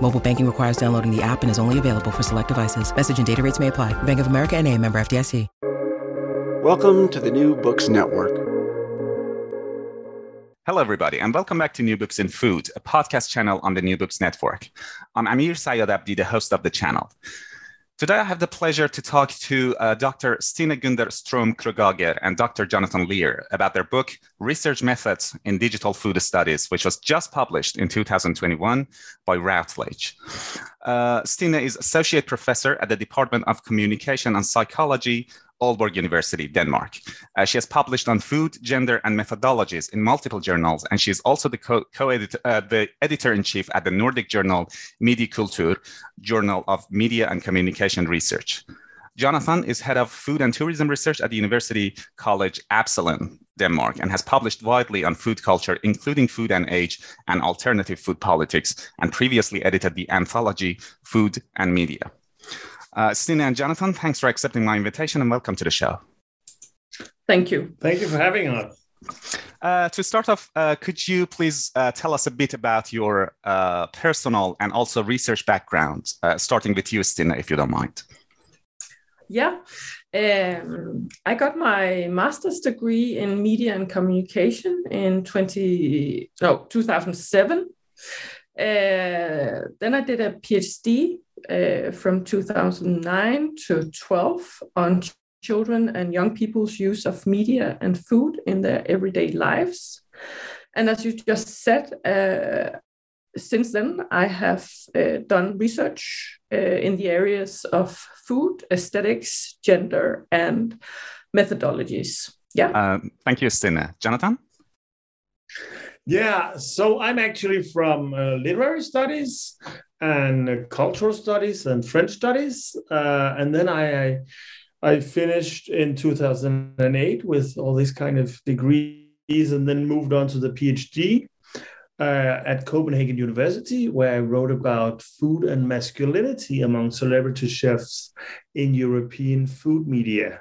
Mobile banking requires downloading the app and is only available for select devices. Message and data rates may apply. Bank of America and a member FDIC. Welcome to the New Books Network. Hello, everybody, and welcome back to New Books in Food, a podcast channel on the New Books Network. I'm Amir Sayadabdi, the host of the channel. Today, I have the pleasure to talk to uh, Dr. Stine Gunder Strom and Dr. Jonathan Leer about their book, Research Methods in Digital Food Studies, which was just published in 2021 by Routledge. Uh, Stine is Associate Professor at the Department of Communication and Psychology Aalborg University, Denmark. Uh, she has published on food, gender, and methodologies in multiple journals, and she is also the co- co-editor, uh, the editor-in-chief at the Nordic journal Mediekultur, Journal of Media and Communication Research. Jonathan is head of food and tourism research at the University College Absalon, Denmark, and has published widely on food culture, including food and age and alternative food politics, and previously edited the anthology Food and Media. Uh, Stine and Jonathan, thanks for accepting my invitation and welcome to the show. Thank you. Thank you for having us. Uh, to start off, uh, could you please uh, tell us a bit about your uh, personal and also research background, uh, starting with you, Stina, if you don't mind? Yeah, um, I got my master's degree in media and communication in 20, no, 2007. Uh, then I did a PhD uh, from 2009 to 12 on children and young people's use of media and food in their everyday lives. And as you just said, uh, since then, I have uh, done research uh, in the areas of food, aesthetics, gender, and methodologies. Yeah. Um, thank you, Stine. Jonathan? Yeah, so I'm actually from uh, literary studies and uh, cultural studies and French studies, uh, and then I, I, I finished in 2008 with all these kind of degrees, and then moved on to the PhD uh, at Copenhagen University, where I wrote about food and masculinity among celebrity chefs in European food media.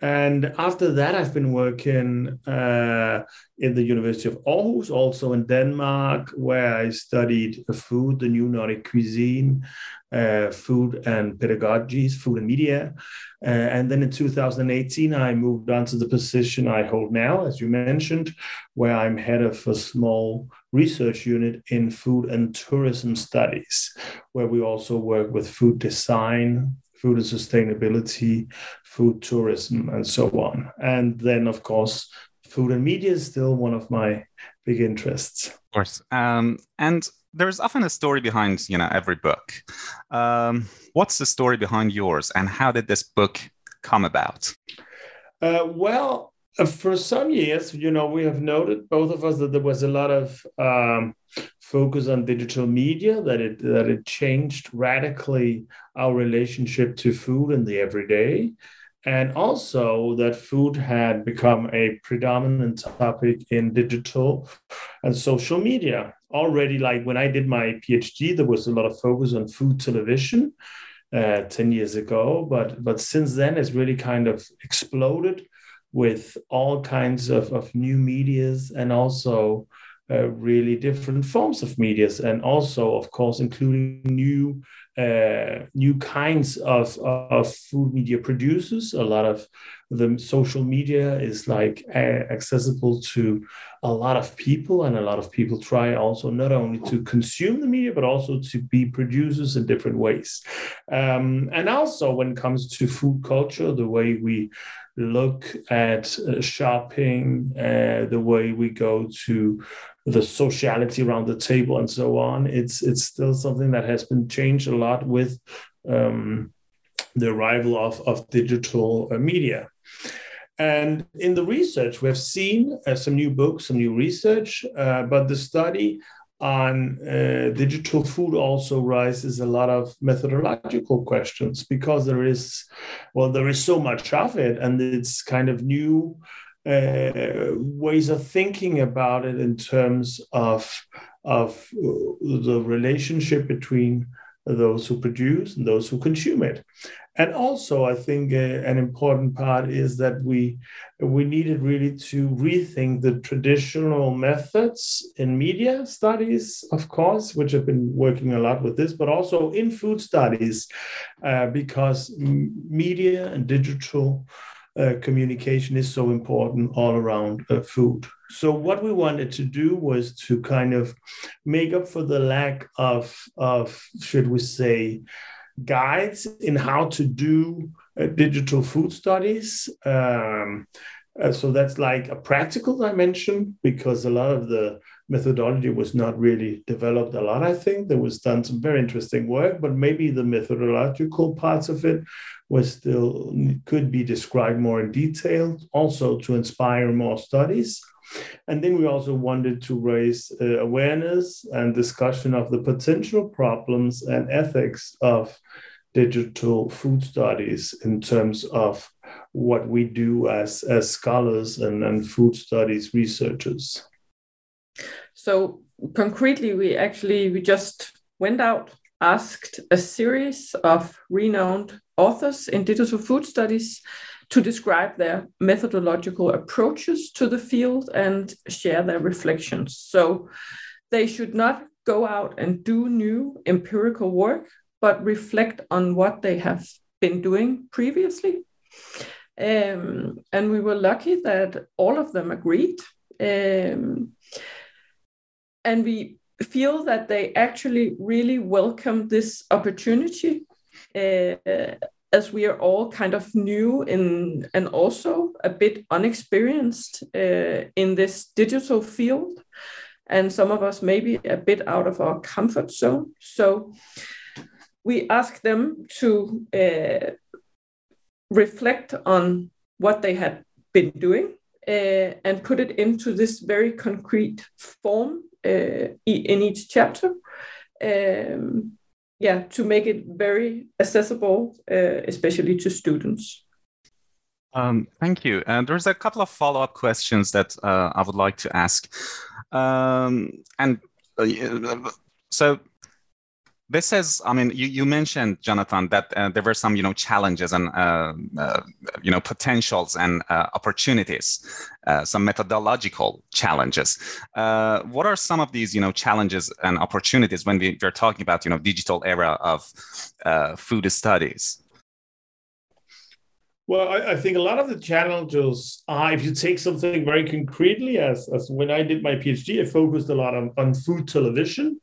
And after that, I've been working uh, in the University of Aarhus, also in Denmark, where I studied food, the new Nordic cuisine, uh, food and pedagogies, food and media. Uh, and then in 2018, I moved on to the position I hold now, as you mentioned, where I'm head of a small research unit in food and tourism studies, where we also work with food design, food and sustainability, food tourism, and so on. And then, of course, food and media is still one of my big interests. Of course. Um, and there's often a story behind you know every book. Um, what's the story behind yours, and how did this book come about? Uh, well, uh, for some years, you know, we have noted both of us that there was a lot of um, focus on digital media that it that it changed radically our relationship to food in the everyday and also that food had become a predominant topic in digital and social media already like when i did my phd there was a lot of focus on food television uh, 10 years ago. But but since then it's really kind of exploded with all kinds of, of new medias and also uh, really different forms of medias. And also of course including new uh, new kinds of, of food media producers. A lot of the social media is like accessible to a lot of people and a lot of people try also not only to consume the media but also to be producers in different ways. Um, and also when it comes to food culture the way we look at uh, shopping uh, the way we go to the sociality around the table and so on it's it's still something that has been changed a lot with um, the arrival of, of digital uh, media and in the research, we have seen uh, some new books, some new research, uh, but the study on uh, digital food also raises a lot of methodological questions because there is, well, there is so much of it, and it's kind of new uh, ways of thinking about it in terms of of the relationship between those who produce and those who consume it. And also, I think uh, an important part is that we we needed really to rethink the traditional methods in media studies, of course, which have been working a lot with this, but also in food studies, uh, because media and digital uh, communication is so important all around uh, food. So what we wanted to do was to kind of make up for the lack of of should we say guides in how to do uh, digital food studies. Um, uh, so that's like a practical dimension because a lot of the methodology was not really developed a lot. I think there was done some very interesting work, but maybe the methodological parts of it was still could be described more in detail, also to inspire more studies. And then we also wanted to raise uh, awareness and discussion of the potential problems and ethics of digital food studies in terms of what we do as, as scholars and, and food studies researchers. So concretely, we actually we just went out, asked a series of renowned authors in digital food studies to describe their methodological approaches to the field and share their reflections. So they should not go out and do new empirical work, but reflect on what they have been doing previously. Um, and we were lucky that all of them agreed. Um, and we feel that they actually really welcome this opportunity uh, as we are all kind of new in and also a bit unexperienced uh, in this digital field. And some of us maybe a bit out of our comfort zone. So we ask them to uh, reflect on what they had been doing uh, and put it into this very concrete form uh, in each chapter. Um, yeah to make it very accessible uh, especially to students. Um, thank you. And there's a couple of follow-up questions that uh, i would like to ask. Um, and uh, so this is i mean you, you mentioned jonathan that uh, there were some you know challenges and uh, uh, you know potentials and uh, opportunities uh, some methodological challenges. Uh, what are some of these you know challenges and opportunities when we, we're talking about you know digital era of food studies well, I, I, think a lot of the challenges are if you take something very concretely, as, as when I did my PhD, I focused a lot on, on food television.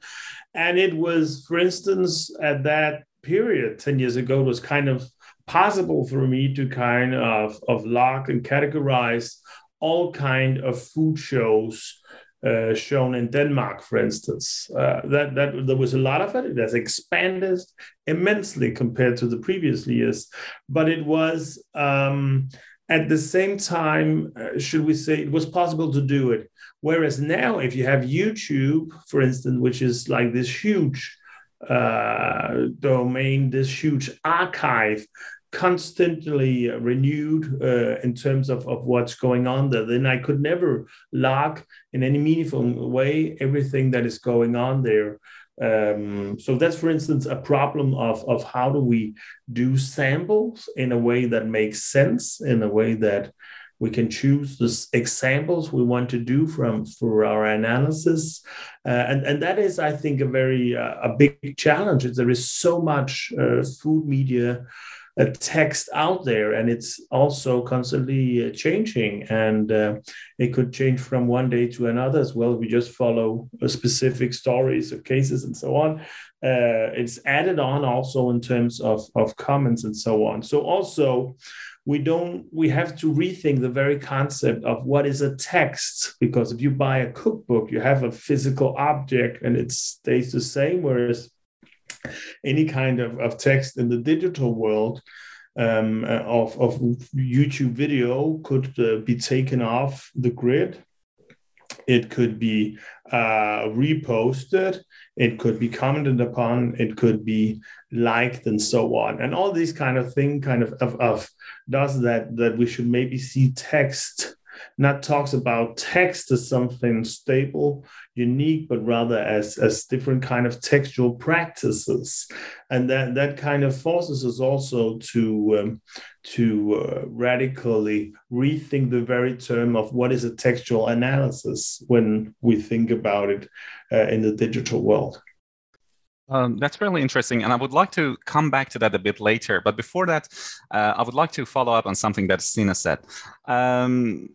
And it was, for instance, at that period, 10 years ago, it was kind of possible for me to kind of, of log and categorize all kind of food shows uh, shown in Denmark, for instance. Uh, that that there was a lot of it. It has expanded immensely compared to the previous years, but it was um, at the same time, uh, should we say, it was possible to do it Whereas now, if you have YouTube, for instance, which is like this huge uh, domain, this huge archive, constantly renewed uh, in terms of, of what's going on there, then I could never log in any meaningful way everything that is going on there. Um, so that's, for instance, a problem of, of how do we do samples in a way that makes sense, in a way that We can choose the examples we want to do from for our analysis, uh, and and that is, I think, a very uh, a big challenge. There is so much uh, food media a text out there and it's also constantly uh, changing and uh, it could change from one day to another as well. We just follow specific stories or cases and so on. Uh, it's added on also in terms of, of comments and so on. So also we don't we have to rethink the very concept of what is a text because if you buy a cookbook you have a physical object and it stays the same whereas any kind of, of text in the digital world um, uh, of, of YouTube video could uh, be taken off the grid. It could be uh, reposted. It could be commented upon. It could be liked and so on. And all these kind of thing kind of, of, of does that that we should maybe see text not talks about text as something stable, unique, but rather as, as different kind of textual practices. And that, that kind of forces us also to, um, to uh, radically rethink the very term of what is a textual analysis when we think about it uh, in the digital world. Um, that's really interesting, and I would like to come back to that a bit later. But before that, uh, I would like to follow up on something that Stina said. Um,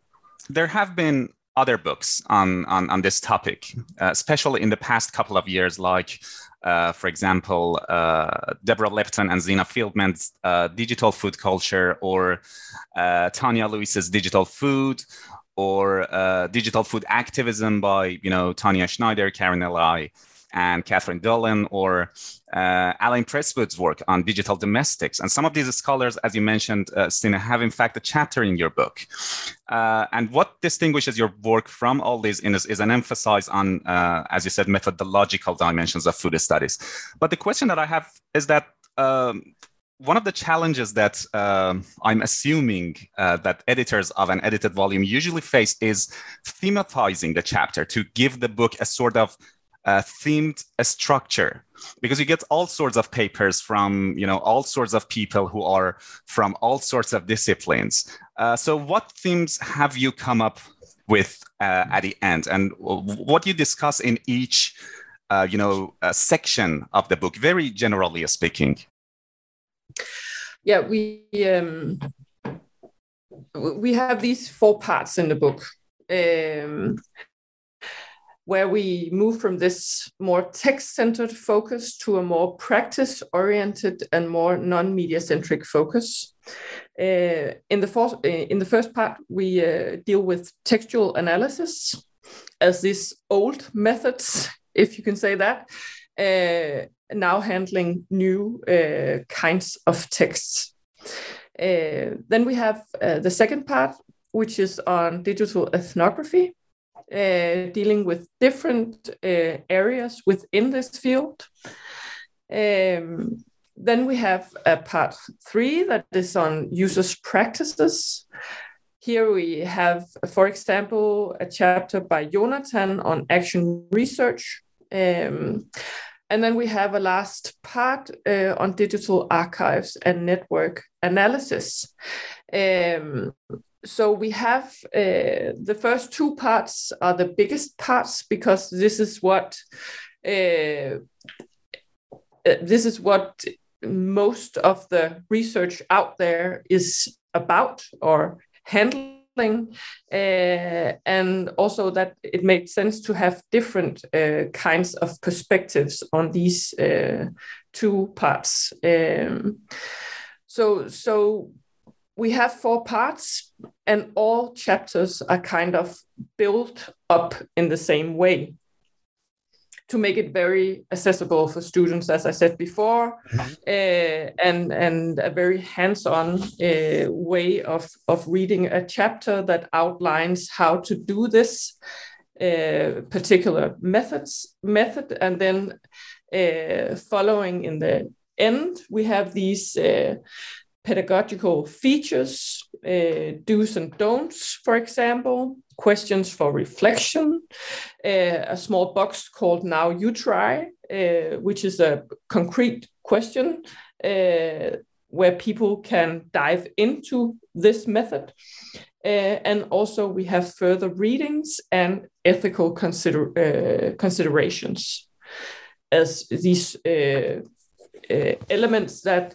there have been other books on, on, on this topic, uh, especially in the past couple of years, like, uh, for example, uh, Deborah Lupton and Zeena Feldman's uh, Digital Food Culture, or uh, Tania Lewis's Digital Food, or uh, Digital Food Activism by, you know, Tanja Schneider, Karin Eli, and Catherine Dolan, or uh, Presswood's work on digital domestics. And some of these scholars, as you mentioned, uh, Stina, have in fact a chapter in your book. Uh, and what distinguishes your work from all these is, is an emphasis on, uh, as you said, methodological dimensions of food studies. But the question that I have is that um, one of the challenges that um, I'm assuming uh, that editors of an edited volume usually face is thematizing the chapter to give the book a sort of uh, themed a structure. Because you get all sorts of papers from you know all sorts of people who are from all sorts of disciplines. Uh, so what themes have you come up with uh, at the end? And what you discuss in each uh, you know uh, section of the book very generally speaking. Yeah we um, we have these four parts in the book. Um, where we move from this more text-centered focus to a more practice-oriented and more non-media-centric focus. Uh, in, the for- uh, in the first part, we uh, deal with textual analysis as these old methods, if you can say that, uh, now handling new uh, kinds of texts. Uh, then we have the second part, which is on digital ethnography, uh, dealing with different uh, areas within this field. Um, then we have a part three that is on users' practices. Here we have, for example, a chapter by Jonathan on action research. Um, and then we have a last part uh, on digital archives and network analysis. Um, so we have uh, the first two parts are the biggest parts because this is what uh, uh, this is what most of the research out there is about or handling uh, and also that it made sense to have different uh, kinds of perspectives on these uh, two parts. Um, so so we have four parts, and all chapters are kind of built up in the same way to make it very accessible for students, as I said before, mm-hmm. uh, and and a very hands-on uh, way of of reading a chapter that outlines how to do this uh, particular methods method, and then uh, following in the end, we have these uh, pedagogical features, uh, do's and don'ts, for example, questions for reflection, uh, a small box called Now You Try, uh, which is a concrete question uh, where people can dive into this method. Uh, and also we have further readings and ethical consider uh, considerations as these elements that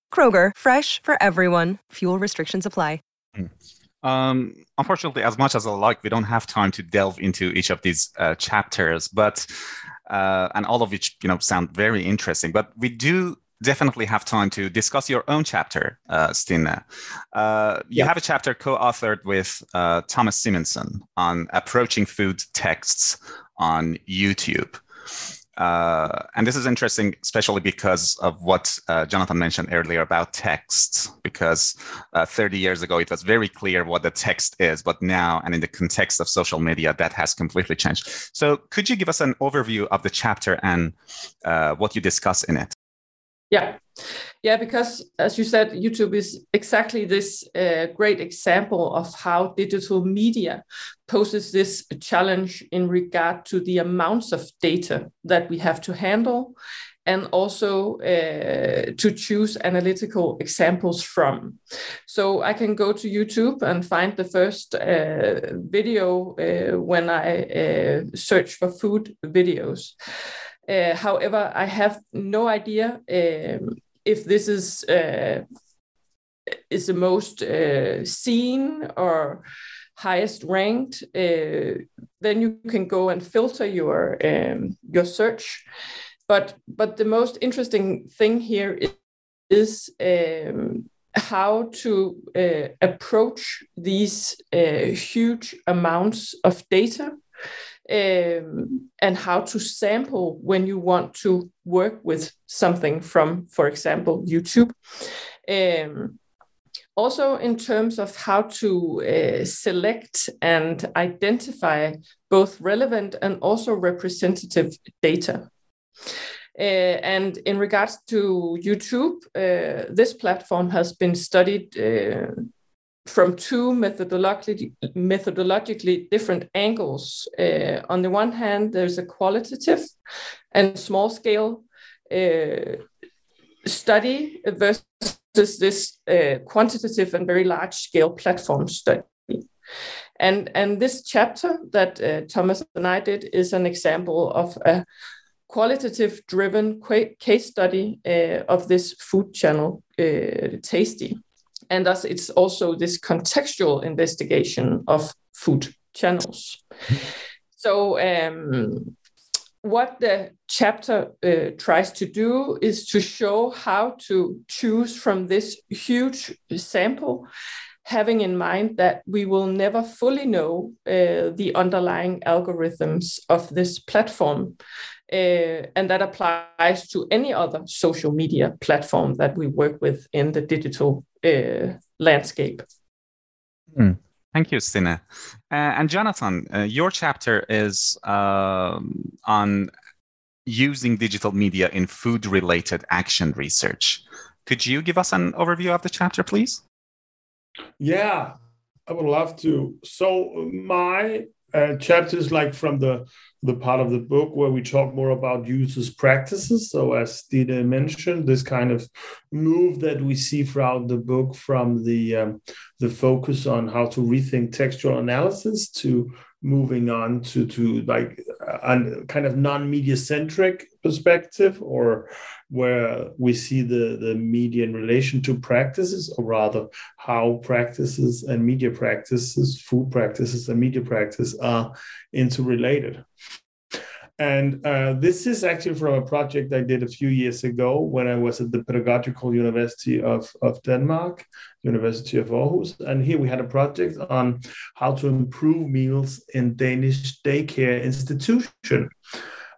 Kroger, fresh for everyone. Fuel restrictions apply. Um, unfortunately, as much as I like, we don't have time to delve into each of these uh, chapters, but uh, and all of which you know sound very interesting. But we do definitely have time to discuss your own chapter, uh, Stine. Uh, you have a chapter co-authored with uh, Thomas Simonsen on approaching food texts on YouTube. Uh, and this is interesting, especially because of what uh, Jonathan mentioned earlier about text. Because uh, 30 years ago, it was very clear what the text is, but now, and in the context of social media, that has completely changed. So, could you give us an overview of the chapter and uh, what you discuss in it? Yeah. Yeah, because as you said, YouTube is exactly this uh, great example of how digital media poses this challenge in regard to the amounts of data that we have to handle and also uh, to choose analytical examples from. So I can go to YouTube and find the first uh, video uh, when I uh, search for food videos. Uh, however, I have no idea um, if this is uh, is the most uh, seen or highest ranked. Uh, then you can go and filter your um, your search. But but the most interesting thing here is, is um, how to uh, approach these uh, huge amounts of data um, and how to sample when you want to work with something from, for example, YouTube. Um, also, in terms of how to uh, select and identify both relevant and also representative data. Uh, and in regards to YouTube, uh, this platform has been studied uh, from two methodologically, methodologically different angles. Uh, on the one hand, there's a qualitative and small scale uh, study versus this uh, quantitative and very large scale platform study. And, and this chapter that uh, Thomas and I did is an example of a qualitative driven case study uh, of this food channel, uh, Tasty and thus it's also this contextual investigation of food channels. so um, what the chapter uh, tries to do is to show how to choose from this huge sample having in mind that we will never fully know uh, the underlying algorithms of this platform uh, and that applies to any other social media platform that we work with in the digital uh, landscape. Mm. Thank you, Stine. Uh, and Jonathan, uh, your chapter is um, on using digital media in food related action research. Could you give us an overview of the chapter, please? Yeah, I would love to. So, my uh, chapters, like from the the part of the book where we talk more about users' practices. So, as Dita mentioned, this kind of move that we see throughout the book from the um, the focus on how to rethink textual analysis to moving on to to like uh, a kind of non-media centric perspective or where we see the the media in relation to practices or rather how practices and media practices food practices and media practice are interrelated and uh, this is actually from a project I did a few years ago when I was at the Pedagogical University of, of Denmark, University of Aarhus. And here we had a project on how to improve meals in Danish daycare institution.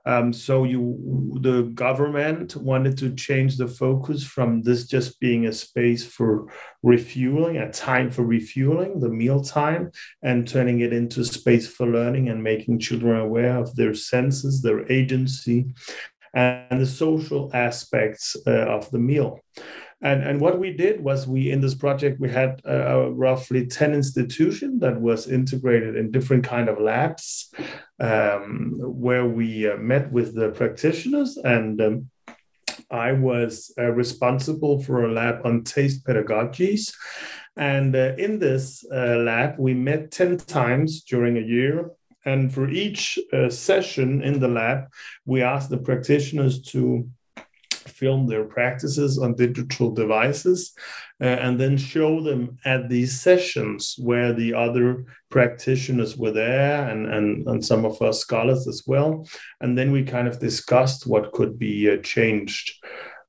Um, so you, the government wanted to change the focus from this just being a space for refueling, a time for refueling, the meal time, and turning it into a space for learning and making children aware of their senses, their agency, and the social aspects uh, of the meal. And, and what we did was we in this project we had uh, roughly 10 institutions that was integrated in different kind of labs um, where we uh, met with the practitioners and um, I was uh, responsible for a lab on taste pedagogies. And uh, in this uh, lab, we met 10 times during a year and for each uh, session in the lab, we asked the practitioners to film their practices on digital devices uh, and then show them at these sessions where the other practitioners were there and, and, and some of us scholars as well. And then we kind of discussed what could be uh, changed.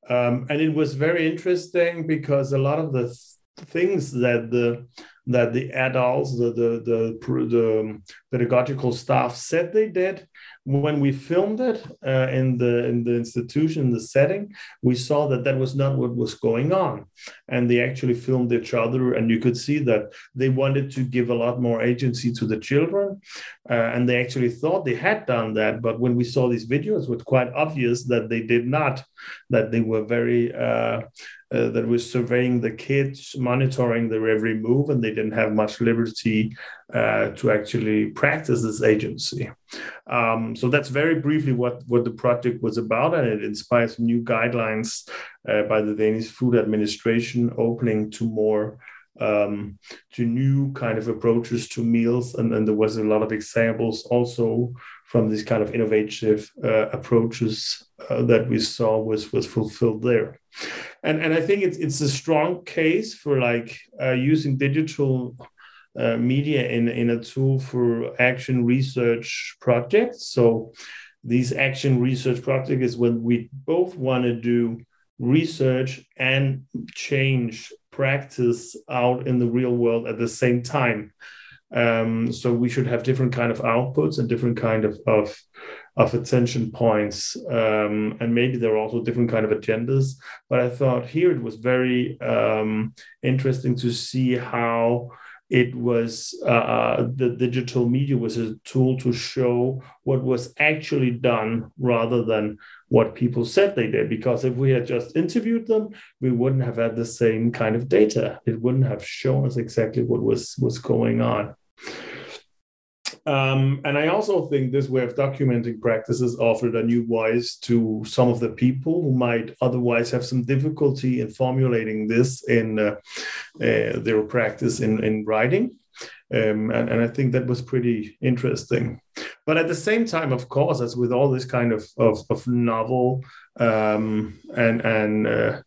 Um, and it was very interesting because a lot of the th- things that the that the adults, the, the, the, the pedagogical staff said they did. When we filmed it uh, in, the, in the institution, the setting, we saw that that was not what was going on. And they actually filmed each other, and you could see that they wanted to give a lot more agency to the children. Uh, and they actually thought they had done that. But when we saw these videos, it was quite obvious that they did not, that they were very uh, uh, that was surveying the kids, monitoring their every move, and they didn't have much liberty uh, to actually practice this agency. Um, so that's very briefly what, what the project was about, and it inspires new guidelines uh, by the Danish Food Administration, opening to more um, to new kind of approaches to meals, and, then there was a lot of examples also from these kind of innovative uh, approaches uh, that we saw was was fulfilled there and and i think it's it's a strong case for like uh, using digital uh, media in in a tool for action research projects. So these action research projects is when we both want to do research and change practice out in the real world at the same time. Um, so we should have different kind of outputs and different kind of of, of attention points, um, and maybe there are also different kind of agendas. But I thought here it was very um, interesting to see how it was uh, uh, the digital media was a tool to show what was actually done rather than what people said they did because if we had just interviewed them we wouldn't have had the same kind of data it wouldn't have shown us exactly what was was going on um, and I also think this way of documenting practices offered a new voice to some of the people who might otherwise have some difficulty in formulating this in uh, uh, their practice in, in writing. Um, and, and, I think that was pretty interesting. But at the same time, of course, as with all this kind of, of, of novel um, and, and uh,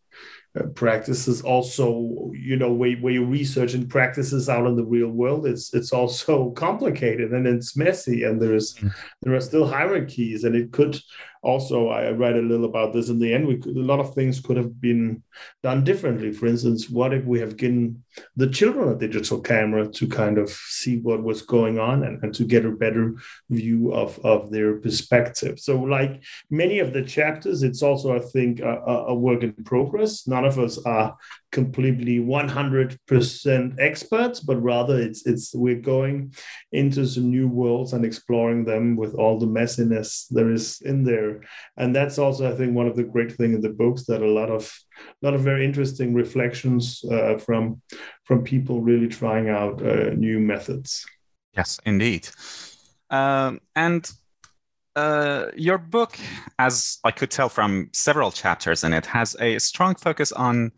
practices also you know where, where you research and practices out in the real world it's it's also complicated and it's messy and there's mm. there are still hierarchies and it could also i read a little about this in the end. We could, a lot of things could have been done differently. For instance what if we have given the children a digital camera to kind of see what was going on and, and to get a better view of of their perspective? So like many of the chapters it's also i think a, a work in progress. None of us are completely 100% experts but rather it's it's we're going into some new worlds and exploring them with all the messiness there is in there. And that's also i think one of the great things in the books that a lot of a lot of very interesting reflections uh, from from people really trying out uh, new methods. Yes indeed. Um, and uh, your book, as I could tell from several chapters in it, has a strong focus on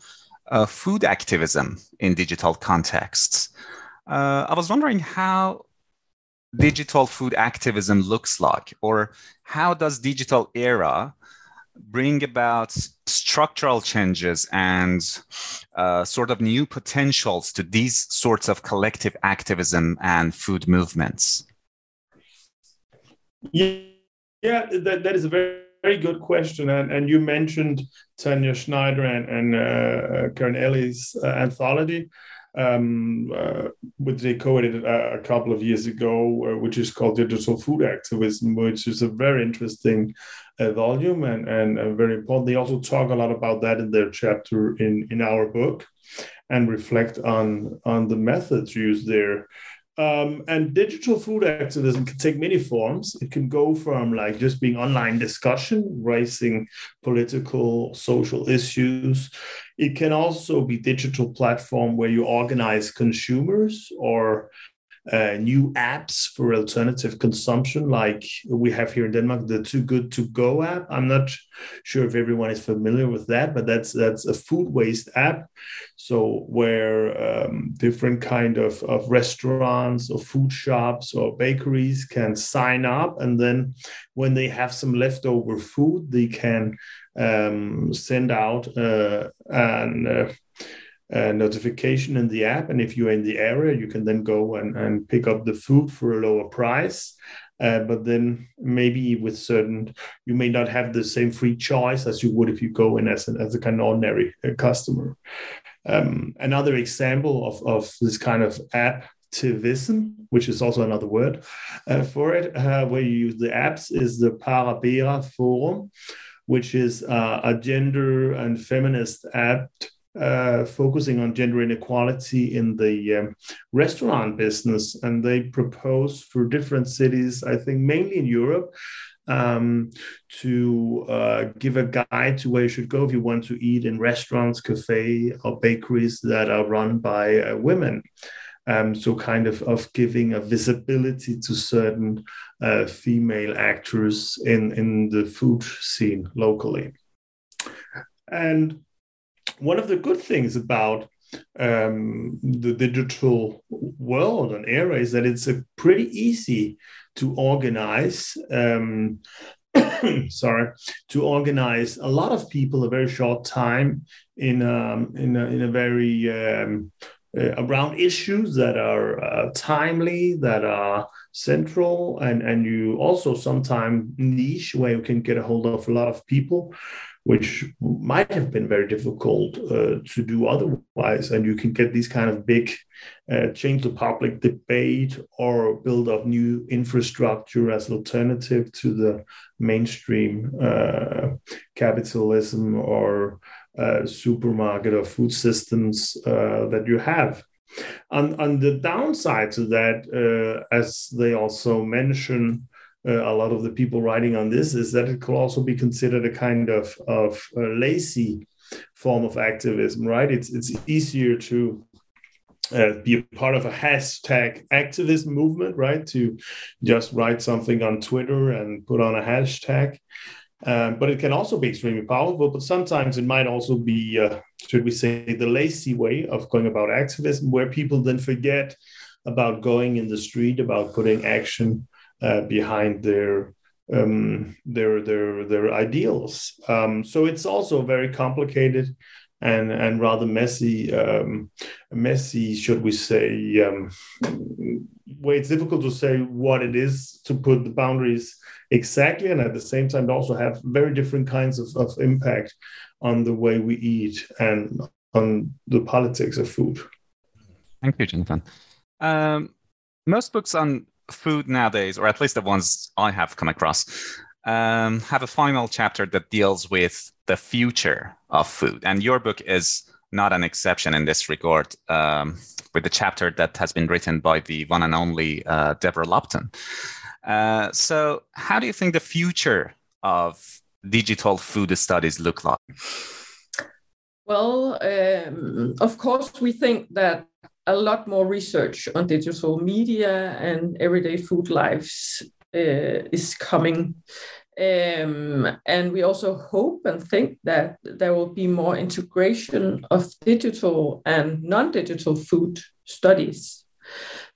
uh, food activism in digital contexts. Uh, I was wondering how digital food activism looks like, or how does digital era bring about structural changes and uh, sort of new potentials to these sorts of collective activism and food movements? Yeah, yeah that, that is a very very good question. And, and you mentioned Tanja Schneider and, and uh, Karin Eli's uh, anthology. um, uh, which they co-edited a, a, couple of years ago, uh, which is called Digital Food Activism, which is a very interesting uh, volume and, and very important. They also talk a lot about that in their chapter in, in our book and reflect on, on the methods used there. Um, and digital food activism can take many forms. It can go from like just being online discussion, raising political, social issues. It can also be digital platform where you organize consumers or uh, new apps for alternative consumption, like we have here in Denmark, the Too Good to Go app. I'm not sure if everyone is familiar with that, but that's that's a food waste app. So where um, different kind of, of restaurants or food shops or bakeries can sign up, and then when they have some leftover food, they can um, send out uh, an uh, uh, notification in the app. And if you're in the area, you can then go and, and pick up the food for a lower price. Uh, but then maybe with certain, you may not have the same free choice as you would if you go in as, an, as a kind of ordinary uh, customer. Um, another example of, of this kind of activism, which is also another word uh, for it, uh, where you use the apps, is the Parabere Forum, which is a gender and feminist app uh, focusing on gender inequality in the um, restaurant business. And they propose for different cities, I think mainly in Europe, um, to uh, give a guide to where you should go if you want to eat in restaurants, cafe, or bakeries that are run by uh, women. Um, so kind of of giving a visibility to certain uh, female actors in in the food scene locally. And one of the good things about um, the digital world and era is that it's a pretty easy to organize. Um, sorry, to organize a lot of people a very short time in um, in a, in a very um, uh, around issues that are uh, timely, that are central, and and you also sometimes niche where you can get a hold of a lot of people which might have been very difficult uh, to do otherwise. And you can get these kind of big uh, change the public debate or build up new infrastructure as alternative to the mainstream uh, capitalism or uh, supermarket or food systems uh, that you have. On, on the downside to that, uh, as they also mention, a lot of the people writing on this is that it could also be considered a kind of of lazy form of activism, right? It's it's easier to uh, be a part of a hashtag activist movement, right? To just write something on Twitter and put on a hashtag. Um, but it can also be extremely powerful. But sometimes it might also be, uh, should we say, the lazy way of going about activism, where people then forget about going in the street, about putting action uh, behind their um, their their their ideals. Um, so it's also very complicated and and rather messy um, messy should we say um, way it's difficult to say what it is to put the boundaries exactly and at the same time also have very different kinds of, of impact on the way we eat and on the politics of food thank you jonathan um, most books on food nowadays, or at least the ones I have come across, um, have a final chapter that deals with the future of food. And your book is not an exception in this regard, um, with the chapter that has been written by the one and only uh, Deborah Lupton. Uh, so, how do you think the future of digital food studies look like? Well, um, of course, we think that a lot more research on digital media and everyday food lives uh, is coming. Um, and we also hope and think that there will be more integration of digital and non digital food studies.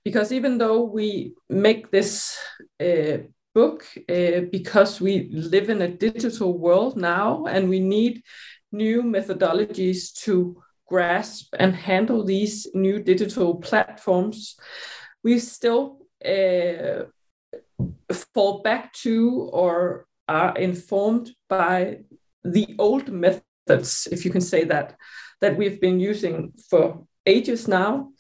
Because even though we make this uh, book uh, because we live in a digital world now and we need new methodologies to grasp and handle these new digital platforms, we still uh, fall back to or are informed by the old methods, if you can say that, that we've been using for ages now.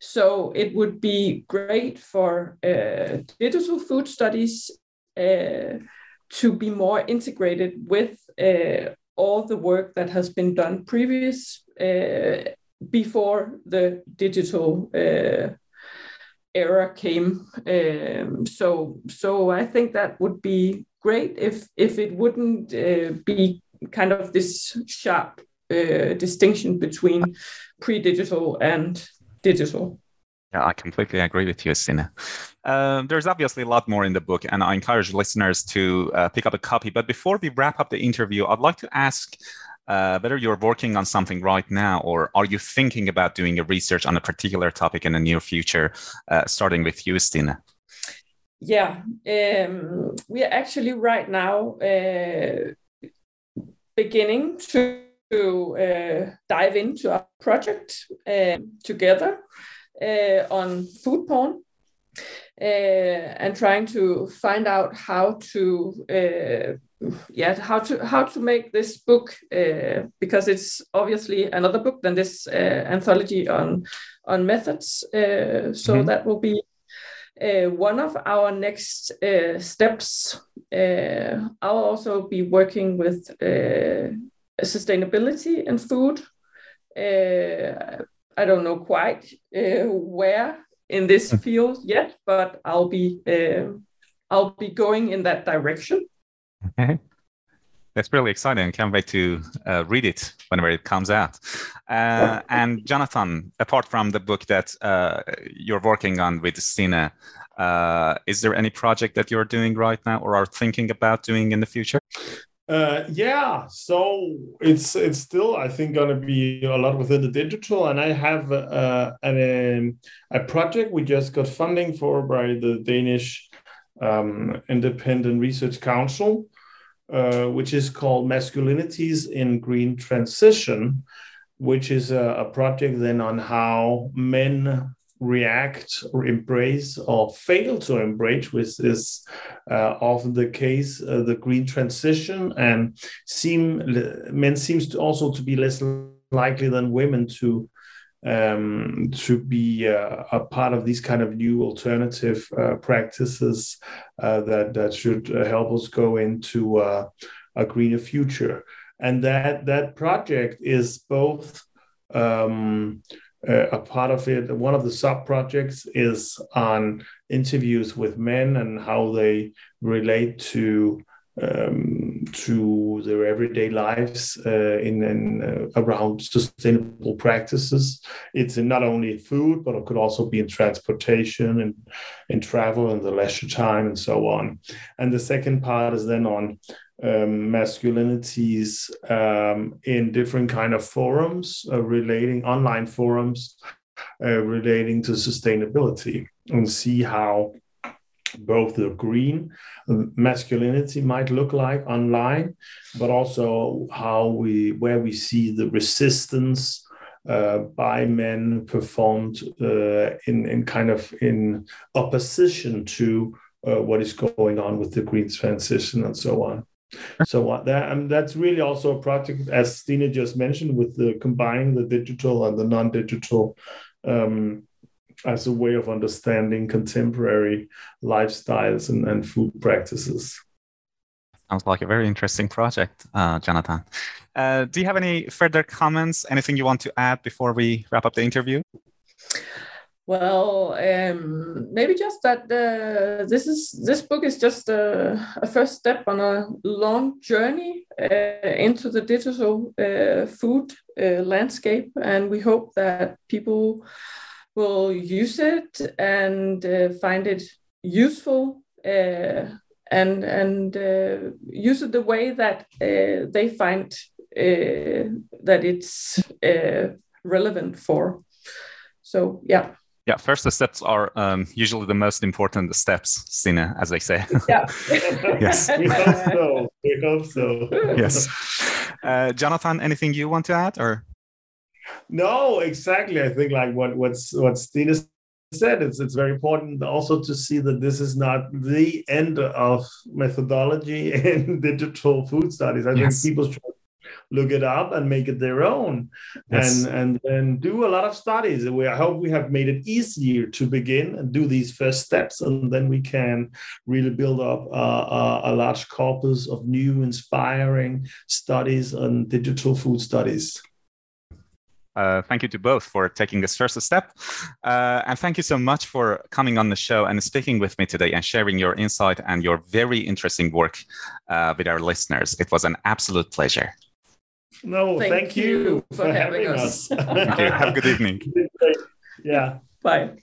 So it would be great for uh, digital food studies uh, to be more integrated with uh, all the work that has been done previous before the digital uh, era came. Um, so so I think that would be great if if it wouldn't uh, be kind of this sharp uh, distinction between pre-digital and digital. Yeah, I completely agree with you, Stine. Uh, there's obviously a lot more in the book, and I encourage listeners to uh, pick up a copy. But before we wrap up the interview, I'd like to ask uh, whether you're working on something right now, or are you thinking about doing a research on a particular topic in the near future, uh, starting with you, Stine? Yeah, um, we are actually right now uh, beginning to to uh, dive into our project uh, together uh, on food porn uh, and trying to find out how to yeah how to how to make this book uh, because it's obviously another book than this anthology on on methods so mm-hmm. that will be uh, one of our next uh, steps, uh, I'll also be working with sustainability in food. Uh, I don't know quite uh, where in this hmm. field yet, but I'll be uh, I'll be going in that direction. Okay. That's really exciting. Can't wait to uh, read it whenever it comes out. Uh, and Jonathan, apart from the book that uh, you're working on with Stine, is there any project that you're doing right now or are thinking about doing in the future? Uh, yeah, so it's it's still I think going to be a lot within the digital, and I have uh, an um, a project we just got funding for by the Danish um, Independent Research Council, uh, which is called Masculinities in Green Transition, which is a, a project then on how men react or embrace or fail to embrace, which is uh, often the case, uh, the green transition, and seem men seems to also to be less likely than women to um, to be uh, a part of these kind of new alternative uh, practices uh, that that should uh, help us go into a greener future. And that that project is both um, uh, a part of it. One of the sub projects is on interviews with men and how they relate to um, to their everyday lives uh, in, in uh, around sustainable practices. It's in not only food, but it could also be in transportation and in travel and the leisure time and so on. And the second part is then on um, masculinities um, in different kind of forums uh, relating online forums uh, relating to sustainability and see how both the green masculinity might look like online but also how we where we see the resistance uh, by men performed uh, in in kind of in opposition to uh, what is going on with the green transition and so on. So uh, that and that's really also a project, as Stine just mentioned, with the combining the digital and the non-digital um, as a way of understanding contemporary lifestyles and, and food practices. Sounds like a very interesting project, uh, Jonathan. Uh, do you have any further comments? Anything you want to add before we wrap up the interview? Well, um, maybe just that uh, this is this book is just a, a, first step on a long journey uh, into the digital uh, food uh, landscape, and we hope that people will use it and uh, find it useful uh, and and use it the way that they find that it's relevant for. So yeah. Yeah first the steps are um, usually the most important steps Stine as they say. Yeah. Yes. We hope so. We hope so. Yes. Uh, jonathan anything you want to add or no exactly i think like what what's what Stine said it's it's very important also to see that this is not the end of methodology in digital food studies i yes. think people should look it up and make it their own Yes. and and then do a lot of studies we i hope we have made it easier to begin and do these first steps and then we can really build up a, a large corpus of new inspiring studies on digital food studies Uh, thank you to both for taking this first step. Uh, and thank you so much for coming on the show and speaking with me today and sharing your insight and your very interesting work uh, with our listeners. It was an absolute pleasure. no Thank thank, you you for having us. Thank you. Have a good evening. yeah Bye.